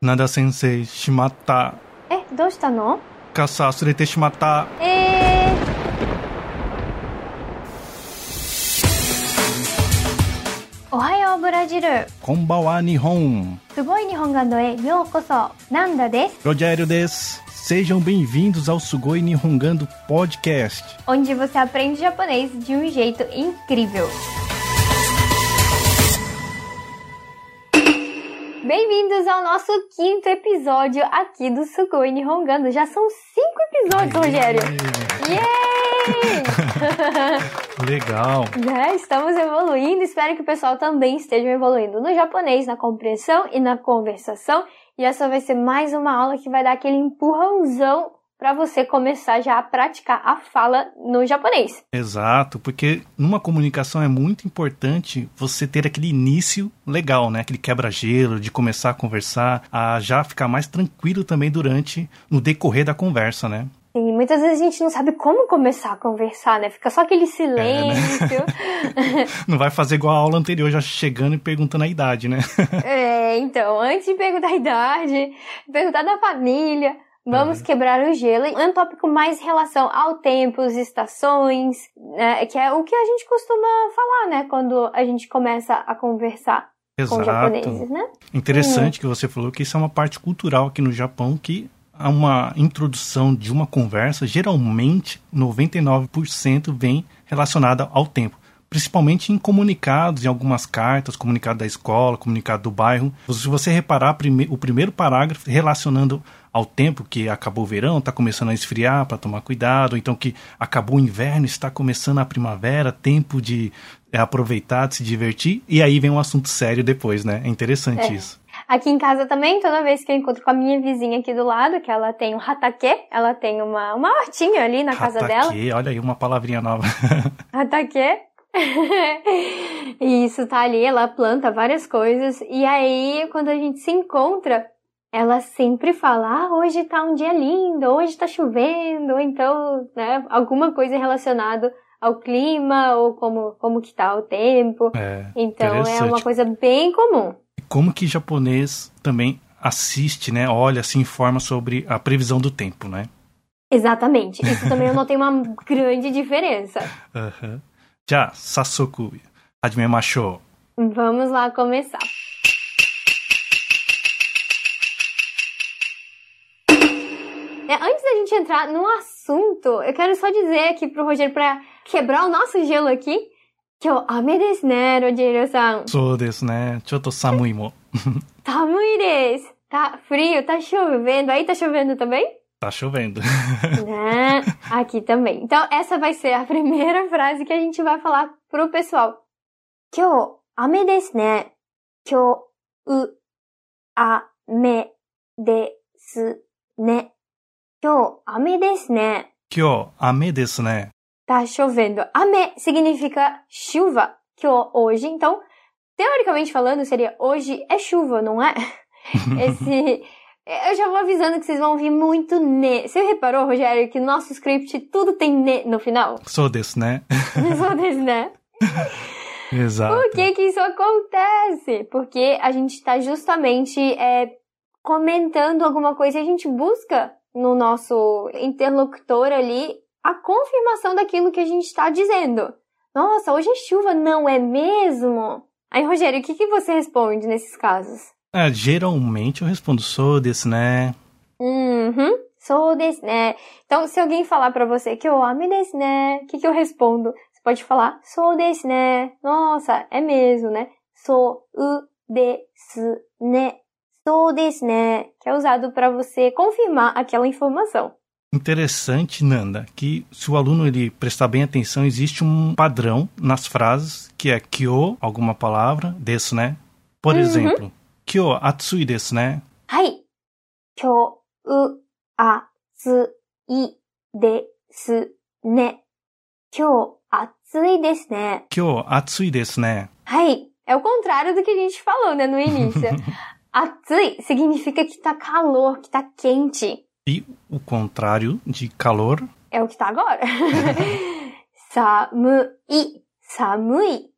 灘先生しまったえどうしたの傘忘れてしまったえーおはようブラジルこんばんは日本すごい日本語へようこそナンダですロジェルです Sejam bem-vindos ao Sugoi Nihongando Podcast, onde você aprende japonês de um jeito incrível. Bem-vindos ao nosso quinto episódio aqui do Sugoi Nihongando. Já são cinco episódios, Rogério. Yay! Legal. Já estamos evoluindo. Espero que o pessoal também esteja evoluindo no japonês, na compreensão e na conversação. E essa vai ser mais uma aula que vai dar aquele empurrãozão para você começar já a praticar a fala no japonês. Exato, porque numa comunicação é muito importante você ter aquele início legal, né? Aquele quebra-gelo de começar a conversar, a já ficar mais tranquilo também durante, no decorrer da conversa, né? E muitas vezes a gente não sabe como começar a conversar, né? Fica só aquele silêncio. Não vai fazer igual a aula anterior, já chegando e perguntando a idade, né? É, então, antes de perguntar a idade, perguntar da família, vamos quebrar o gelo. É um tópico mais em relação ao tempo, as estações, né, que é o que a gente costuma falar, né, quando a gente começa a conversar com japoneses, né? Interessante que você falou que isso é uma parte cultural aqui no Japão que há uma introdução de uma conversa, geralmente 99% vem relacionada ao tempo. Principalmente em comunicados, em algumas cartas, comunicado da escola, comunicado do bairro. Se você reparar o primeiro parágrafo relacionando ao tempo que acabou o verão, está começando a esfriar para tomar cuidado, então que acabou o inverno, está começando a primavera, tempo de é, aproveitar, de se divertir, e aí vem um assunto sério depois, né? É interessante É. isso. Aqui em casa também, toda vez que eu encontro com a minha vizinha aqui do lado, que ela tem um hatake, ela tem uma, uma hortinha ali na casa dela. Olha aí uma palavrinha nova. Ataque. e isso tá ali, ela planta várias coisas. E aí, quando a gente se encontra, ela sempre fala: Ah, hoje tá um dia lindo, hoje tá chovendo, ou então, né, alguma coisa relacionada ao clima, ou como, como que tá o tempo. É, Então é uma coisa bem comum. Como que japonês também assiste, né? Olha, se informa sobre a previsão do tempo, né? Exatamente. Isso também eu notei uma grande diferença. Aham. Já, Sasoku, hajimemashou. Vamos lá começar. gente entrar no assunto, eu quero só dizer aqui pro Rogério, para quebrar o nosso gelo aqui, que é eu amei desse, né, Rogério-san? Sou desse, né? Choto samui mo. Samui des. Tá frio, tá chovendo. Aí tá chovendo também? Tá chovendo. né? Aqui também. Então, essa vai ser a primeira frase que a gente vai falar pro pessoal. Kyo, ame desne. Né? Que Kyo, u, ame desu ne. Né? Kyou, ame desu ne. 今日、雨ですね。 Tá chovendo. Ame significa chuva. Kyou, hoje. Então, teoricamente falando, seria hoje é chuva, não é? Esse... Eu já vou avisando que vocês vão ouvir muito ne. Você reparou, Rogério, que no nosso script tudo tem ne no final? そうですね。 Só desse, né? Exato. Por que que isso acontece? Porque a gente está justamente é, comentando alguma coisa e a gente busca no nosso interlocutor ali a confirmação daquilo que a gente está dizendo. Nossa, hoje é chuva, não é mesmo? Aí, Rogério, o que, que você responde nesses casos? É, geralmente eu respondo sou desu né. Uhum. Sou desu né? Então, se alguém falar pra você que eu ame desu né? O que, que eu respondo? Você pode falar sou desu né? Nossa, é mesmo, né? Sou u desu né? Sou desu né? Que é usado pra você confirmar aquela informação. Interessante, Nanda, que se o aluno ele prestar bem atenção, existe um padrão nas frases que é kyo, alguma palavra, desu né. Por Uhum. exemplo, kyo atsui desu né. はい。今日、暑いですね。今日、暑いですね。 Kyo atsui desu né. Hai, é o contrário do que a gente falou, né, no início. Atsui significa que tá calor, que tá quente. E o contrário de calor? É o que tá agora. samui, samui.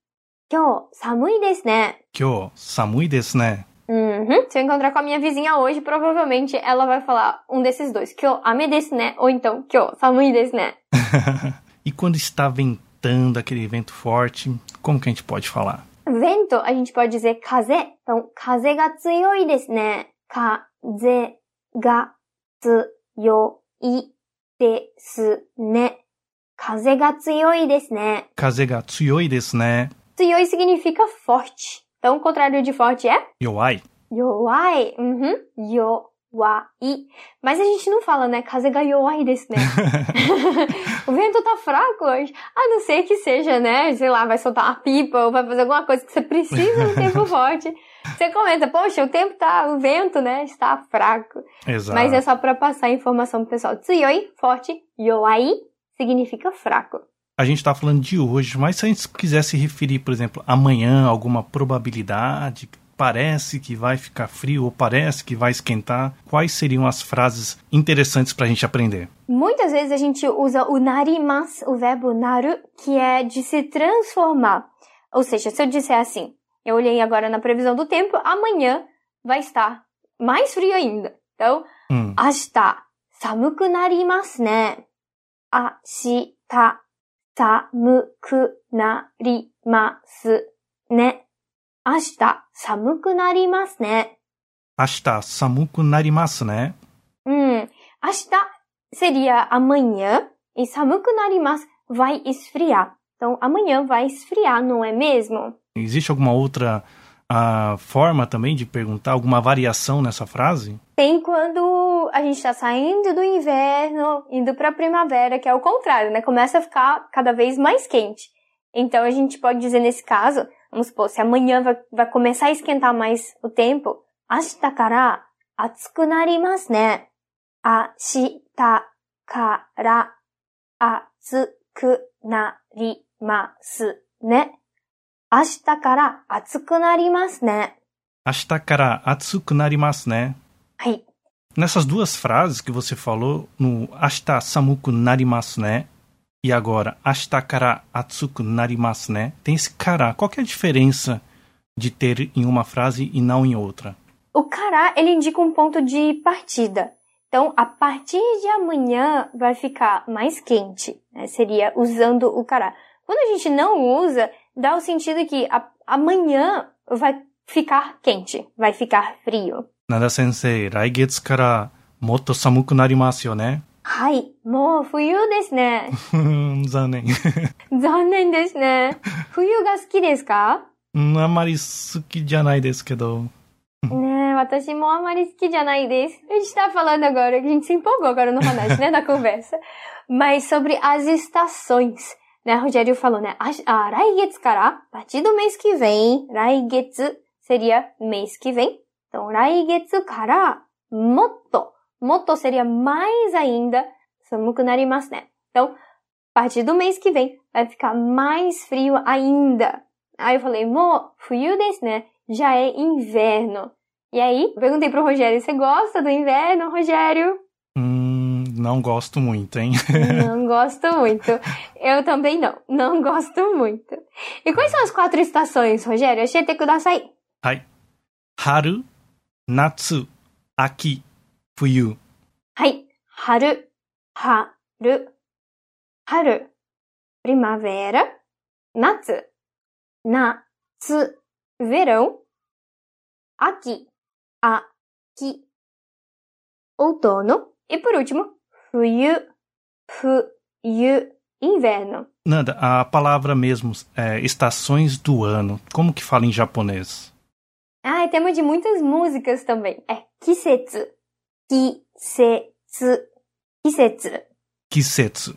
Kyo, samui desu ne. Kyo, samui desu ne. Uhum. Se eu encontrar com a minha vizinha hoje, provavelmente ela vai falar um desses dois. Kyo, ame desu ne. Ou então, kyo, samui desu ne. e quando está ventando, aquele vento forte, como que a gente pode falar? Vento, a gente pode dizer kaze. Então, kaze ga tsuyoi desu ne. Kaze ga tsuyoi desu ne. Kaze ga tsuyoi desu ne. Kaze ga tsuyoi desu ne. Tsuyoi significa forte. Então, o contrário de forte é? Yoai. Yoai. Uhum. Yoai. Mas a gente não fala, né? Kazega yoai desse, né? o vento tá fraco hoje. A não ser que seja, né? Sei lá, vai soltar uma pipa ou vai fazer alguma coisa que você precisa no tempo forte. Você comenta, poxa, o tempo tá, o vento, né, está fraco. Exato. Mas é só para passar a informação pro pessoal. Tsuyoi, forte. Yoai significa fraco a gente está falando de hoje, mas se a gente quiser se referir, por exemplo, amanhã, alguma probabilidade, parece que vai ficar frio ou parece que vai esquentar, quais seriam as frases interessantes para a gente aprender? Muitas vezes a gente usa o narimas, o verbo naru, que é de se transformar. Ou seja, se eu disser assim, eu olhei agora na previsão do tempo, amanhã vai estar mais frio ainda. Então, hum. ashita samuku narimasu ne. Ashita 寒くなりますね。明日寒くなりますね。 明日寒くなりますね。うん。明日 seria amanhã e 寒くなります vai esfriar. Então amanhã vai esfriar, não é mesmo? Existe alguma outra a forma também de perguntar alguma variação nessa frase? Tem quando a gente está saindo do inverno, indo para a primavera, que é o contrário, né? Começa a ficar cada vez mais quente. Então a gente pode dizer nesse caso, vamos supor, se amanhã vai, vai começar a esquentar mais o tempo, 明日から暑くなりますね。明日から暑くなりますね。明日から暑くなりますね。明日から暑くなりますね。はい。Nessas duas frases que você falou, no Ashita samuku narimasu né? e agora Ashita kara atsuku narimasu né Tem esse kara. Qual é a diferença de ter em uma frase e não em outra? O kara, ele indica um ponto de partida. Então, a partir de amanhã vai ficar mais quente. Né? Seria usando o kara. Quando a gente não usa, dá o sentido que a, amanhã vai ficar quente, vai ficar frio. Nada sensei, raigetsu kara motto samuku narimasu yo. はい、もう冬ですね。残念。残念ですね。冬が好きですかうん、あんまり好きじゃないですけど。ね私もあんまり好きじゃないです。A gente tá falando agora, a gente se empolgou agora no Hanashi, né, na conversa. Mas sobre as estações né, Rogério falou, né, a raigetsu kara, a partir do mês que vem, raigetsu seria mês que vem. Então, raigetsu kara, moto. Moto seria mais ainda, samuku narimasu, né? Então, a partir do mês que vem, vai ficar mais frio ainda. Aí eu falei, mo, fuyu desu, né? Já é inverno. E aí, eu perguntei pro Rogério, você gosta do inverno, Rogério? Não gosto muito, hein? Não gosto muito. Eu também não. Não gosto muito. E quais são as quatro estações, Rogério? Ashite kudasai. Hai. Haru, Natsu, Aki, Fuyu. Hai. Haru, Haru, Haru. Primavera. Natsu. Natsu. Verão. Outono. E por último, Fuyu, fuyu, inverno. Nanda, a palavra mesmo, é, estações do ano, como que fala em japonês? Ah, é tema de muitas músicas também. É kisetsu. Kisetsu. Kisetsu. Kisetsu.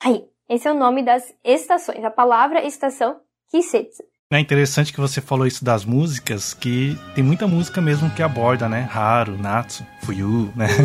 Aí, esse é o nome das estações. A palavra estação, kisetsu. É interessante que você falou isso das músicas, que tem muita música mesmo que aborda, né? Haru, Natsu, Fuyu, né?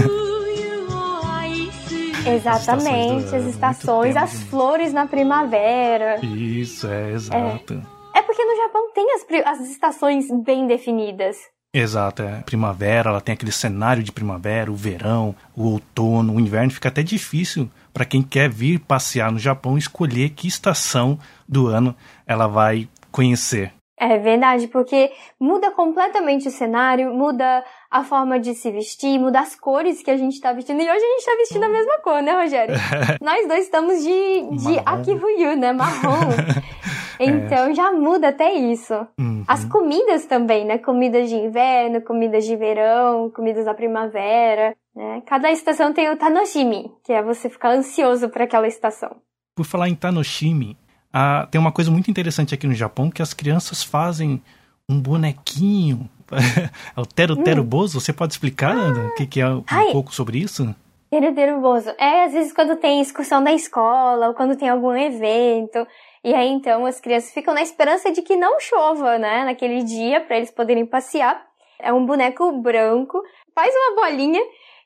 Exatamente, as estações, as flores na primavera. Isso, é, exato. É, é porque no Japão tem as, as estações bem definidas. Exato, é. Primavera, ela tem aquele cenário de primavera, o verão, o outono, o inverno. Fica até difícil para quem quer vir passear no Japão escolher que estação do ano ela vai conhecer. É verdade, porque muda completamente o cenário, muda a forma de se vestir, muda as cores que a gente tá vestindo. E hoje a gente tá vestindo a mesma cor, né, Rogério? Nós dois estamos de, de Akifuyu, né? Marrom. Então é. já muda até isso. Uhum. As comidas também, né? Comidas de inverno, comidas de verão, comidas da primavera, né? Cada estação tem o Tanoshimi, que é você ficar ansioso para aquela estação. Por falar em Tanoshimi, ah, tem uma coisa muito interessante aqui no Japão que as crianças fazem um bonequinho. é o Tero Tero hum. Bozo. Você pode explicar ah. o que, que é um Ai. pouco sobre isso? Tero Tero Bozo. É, às vezes quando tem excursão da escola ou quando tem algum evento. E aí então as crianças ficam na esperança de que não chova, né, naquele dia para eles poderem passear. É um boneco branco, faz uma bolinha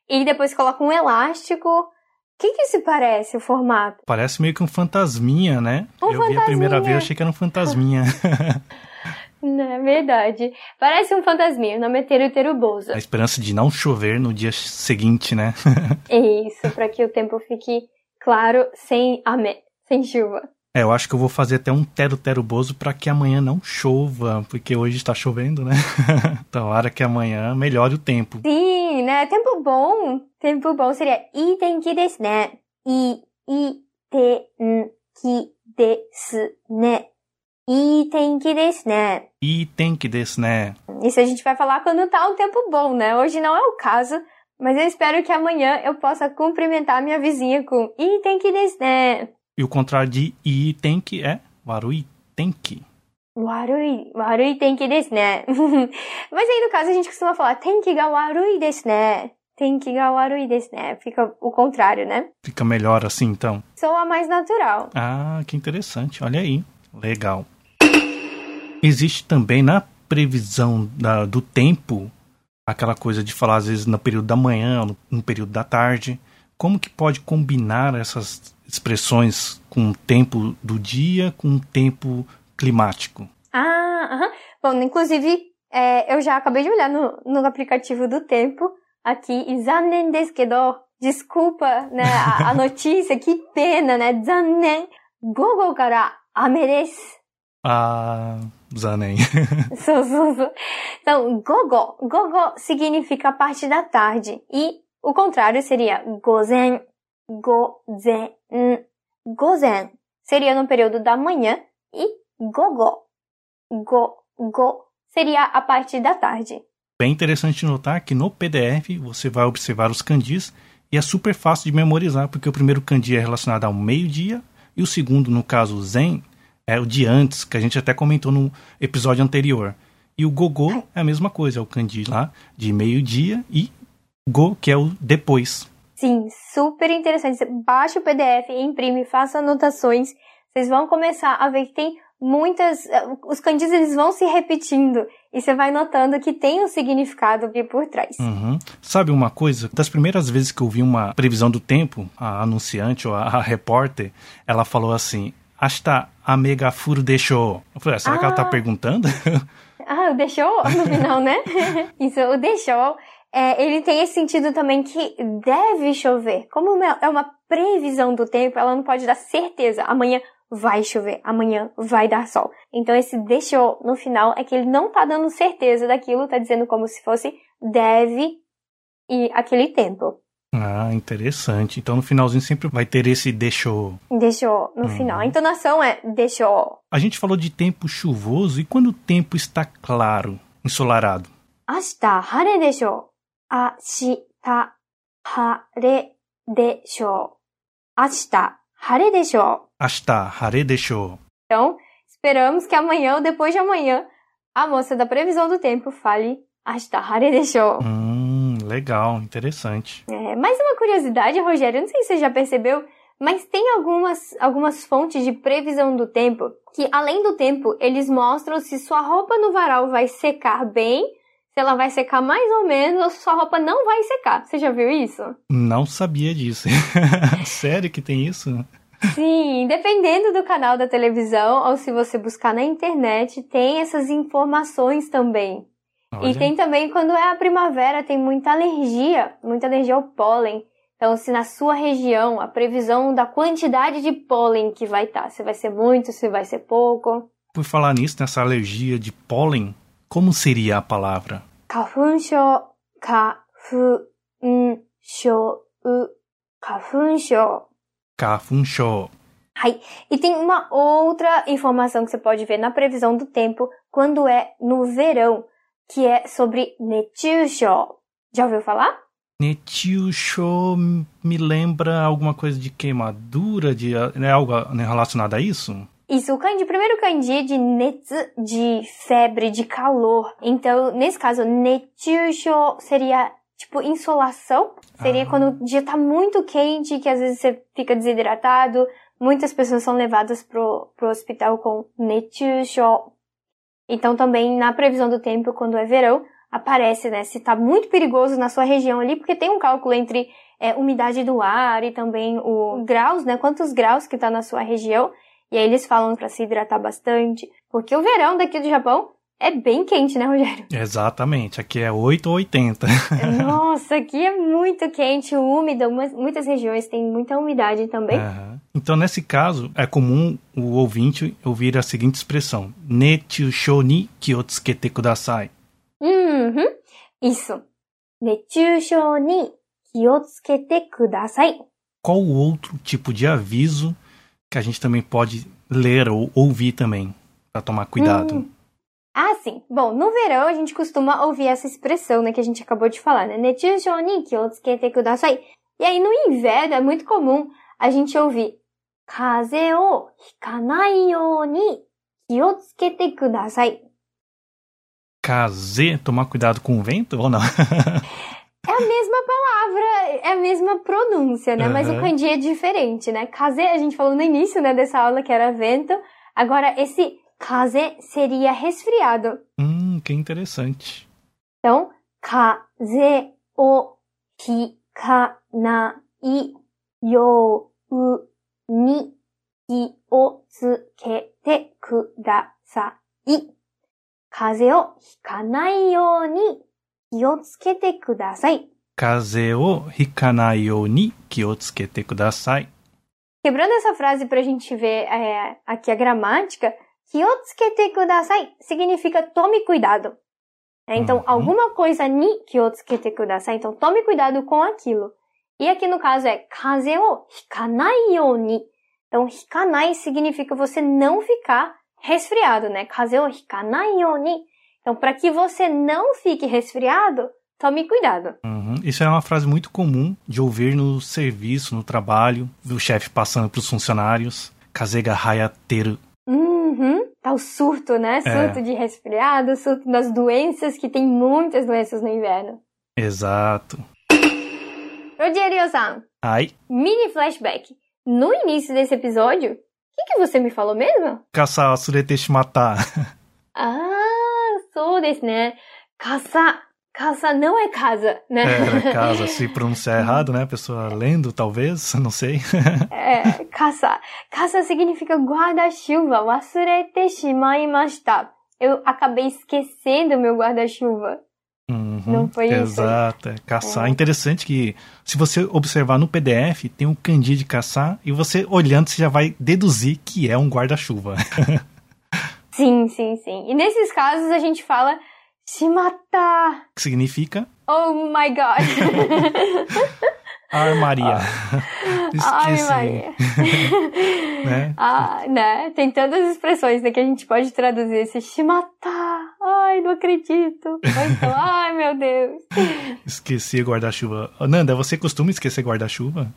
e depois coloca um elástico que que se parece o formato? Parece meio que um fantasminha, né? Um eu fantasminha. vi a primeira vez, achei que era um fantasminha. Não, é verdade. Parece um fantasminha. O nome é Teru Teruboso. A esperança de não chover no dia seguinte, né? Isso, para que o tempo fique claro, sem amé, sem chuva. É, eu acho que eu vou fazer até um Tero Teruboso para que amanhã não chova, porque hoje está chovendo, né? então, hora que amanhã melhore o tempo. Sim, né? Tempo bom. Tempo bom seria i tenki desu ne. I, i, tenki desu ne. I tenki desu ne. Tenki desu ne. Isso a gente vai falar quando tá um tempo bom, né? Hoje não é o caso, mas eu espero que amanhã eu possa cumprimentar minha vizinha com i tenki desu ne. E o contrário de i tenki é warui tenki. Warui, warui tenki desu né? Mas aí no caso a gente costuma falar tenki ga warui desu né? Tenki ga warui desu né? Fica o contrário, né? Fica melhor assim então. Soa mais natural. Ah, que interessante. Olha aí. Legal. Existe também na previsão da, do tempo aquela coisa de falar às vezes no período da manhã, no, no período da tarde. Como que pode combinar essas expressões com o tempo do dia, com o tempo climático. Ah, aham. Bom, inclusive, é, eu já acabei de olhar no, no aplicativo do tempo aqui, zanen desu kedo, desculpa, né, a, a notícia, que pena, né, zanen, gogo kara ame desu. Ah, zanen. so, so, so. Então, gogo, gogo significa parte da tarde, e o contrário seria gozen, gozen, gozen seria no período da manhã e gogo, go, go seria a parte da tarde. Bem interessante notar que no PDF você vai observar os kanjis e é super fácil de memorizar, porque o primeiro kanji é relacionado ao meio-dia e o segundo, no caso zen, é o de antes, que a gente até comentou no episódio anterior. E o gogo é a mesma coisa, é o kanji lá de meio-dia e go, que é o depois. Sim, super interessante. baixa o PDF, imprime, faça anotações. Vocês vão começar a ver que tem muitas. Eh, os kanjis eles vão se repetindo. E você vai notando que tem um significado por trás. Uhum. Sabe uma coisa? Das primeiras vezes que eu vi uma previsão do tempo, a anunciante ou a, a repórter, ela falou assim: Hasta a mega furo deixou. Eu falei, ah, será ah. que ela tá ah. perguntando? Ah, o deixou no final, né? Isso, o deixou é, ele tem esse sentido também que deve chover. Como é, é uma previsão do tempo, ela não pode dar certeza. Amanhã vai chover, amanhã vai dar sol. Então esse deixou no final é que ele não tá dando certeza daquilo, tá dizendo como se fosse deve e aquele tempo. Ah, interessante. Então no finalzinho sempre vai ter esse deixou. Deixou no uhum. final. A entonação é deixou. A gente falou de tempo chuvoso e quando o tempo está claro, ensolarado. Ah, Ashita hare deixou. れでしょう。明日晴れでしょう。明日晴れでしょう。明日晴れでしょう。Então, esperamos que amanhã ou depois de amanhã a moça da previsão do tempo fale 明日晴れでしょう。Hum, legal, interessante. É, mais uma curiosidade, Rogério, não sei se você já percebeu, mas tem algumas, algumas fontes de previsão do tempo que, além do tempo, eles mostram se sua roupa no varal vai secar bem se ela vai secar mais ou menos ou se sua roupa não vai secar. Você já viu isso? Não sabia disso. Sério que tem isso? Sim, dependendo do canal da televisão ou se você buscar na internet, tem essas informações também. Olha. E tem também quando é a primavera, tem muita alergia, muita alergia ao pólen. Então, se na sua região a previsão da quantidade de pólen que vai estar, tá, se vai ser muito, se vai ser pouco. Por falar nisso, nessa alergia de pólen, como seria a palavra? Kafunshou, kafunshou, kafunshou. Kafunshou. Ai, E tem uma outra informação que você pode ver na previsão do tempo quando é no verão, que é sobre Nechusho. Já ouviu falar? Nechusho me lembra alguma coisa de queimadura, de é algo relacionado a isso? Isso, o kanji, primeiro kanji de netsu, de febre, de calor. Então, nesse caso, netsusho seria tipo insolação. Seria Ah. quando o dia tá muito quente, que às vezes você fica desidratado. Muitas pessoas são levadas pro, pro hospital com netsusho. Então, também na previsão do tempo, quando é verão, aparece, né, se tá muito perigoso na sua região ali, porque tem um cálculo entre é, umidade do ar e também o graus, né, quantos graus que tá na sua região. E aí eles falam para se hidratar bastante, porque o verão daqui do Japão é bem quente, né, Rogério? Exatamente, aqui é 8 ou 80. Nossa, aqui é muito quente, úmido, muitas regiões têm muita umidade também. Uhum. Então, nesse caso, é comum o ouvinte ouvir a seguinte expressão: Netsu ni kiotsukete kudasai. Uhum. Isso. Netsu ni kiotsukete kudasai. Qual o outro tipo de aviso que a gente também pode ler ou ouvir também, para tomar cuidado. Hum. Ah, sim. Bom, no verão a gente costuma ouvir essa expressão, né, que a gente acabou de falar, né? E aí no inverno é muito comum a gente ouvir Kaze o hikanai you kiyotsukete kudasai. Kaze, tomar cuidado com o vento ou não? a mesma palavra, é a mesma pronúncia, né? Uhum. Mas o kanji é diferente, né? Kaze, a gente falou no início, né, dessa aula que era vento. Agora, esse kaze seria resfriado. Hum, que interessante. Então, kaze o hikanai you u ni o tsukete kudasai. Kaze o hikanai you ni 気をつけてください。風邪をひかないように気をつけてください。 Kaze o hikanai you ni kiotsukete kudasai. Quebrando essa frase pra gente ver é, aqui a gramática, kiyotsukete kudasai significa tome cuidado. É, então, Uhum. alguma coisa ni kiyotsukete kudasai, então tome cuidado com aquilo. E aqui no caso é kaze o hikanai you ni. Então, hikanai significa você não ficar resfriado, né? Kaze o hikanai you ni. então, para que você não fique resfriado, tome cuidado. Uhum. Isso é uma frase muito comum de ouvir no serviço, no trabalho, o chefe passando para os funcionários. Kaze ga hayateru. Uhum. Tá o surto, né? Surto de resfriado, surto das doenças, que tem muitas doenças no inverno. Exato. Rogério-san, Ai, mini flashback. No início desse episódio, o que, que você me falou mesmo? kasa wasurete shimata. Ah, sou desu né? Casa. Casa não é casa, né? Era casa, se pronunciar errado, né? A pessoa lendo, talvez, não sei. É, casa. Casa significa guarda-chuva. Wasurete shimaimashita. Eu acabei esquecendo meu guarda-chuva. Uhum, Não foi isso? Exato, é caçar. É. Interessante que, se você observar no PDF, tem um kanji de caçar, e você olhando, você já vai deduzir que é um guarda-chuva. Sim, sim, sim. E nesses casos a gente fala shimata. que significa Oh my god. armaria. Ai, Esqueci. Maria. né? ah, né? Tem tantas expressões né, que a gente pode traduzir esse shimata. Ai, não acredito. Ou então, ai, meu Deus. Esqueci guarda-chuva. Nanda, você costuma esquecer guarda-chuva?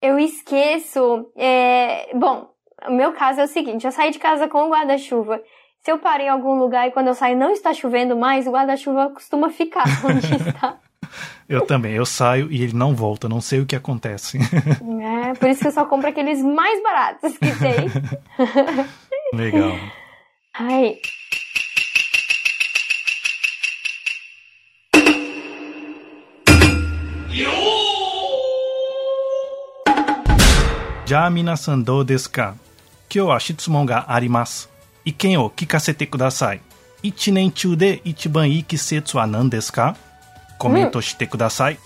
Eu esqueço. é, Bom, o meu caso é o seguinte: eu saí de casa com o guarda-chuva. Se eu paro em algum lugar e quando eu saio não está chovendo mais, o guarda-chuva costuma ficar onde está. Eu também, eu saio e ele não volta, não sei o que acontece. É, por isso que eu só compro aqueles mais baratos que tem. Legal. Ai. Já desu ka? Wa shitsumon ga arimasu. Iken o kikasete kudasai. De ichiban ii kisetsu wa nan desu ka? Komento shite kudasai.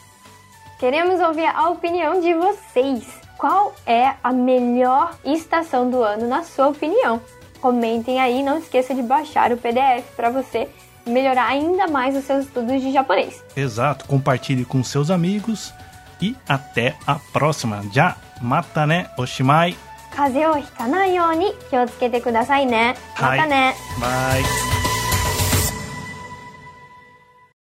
Queremos ouvir a opinião de vocês. Qual é a melhor estação do ano, na sua opinião? comentem aí, não esqueça de baixar o PDF para você melhorar ainda mais os seus estudos de japonês. Exato, compartilhe com seus amigos e até a próxima. Já mata né, oshimai. 風邪をひかないように気をつけてくださいね。またね。Bye.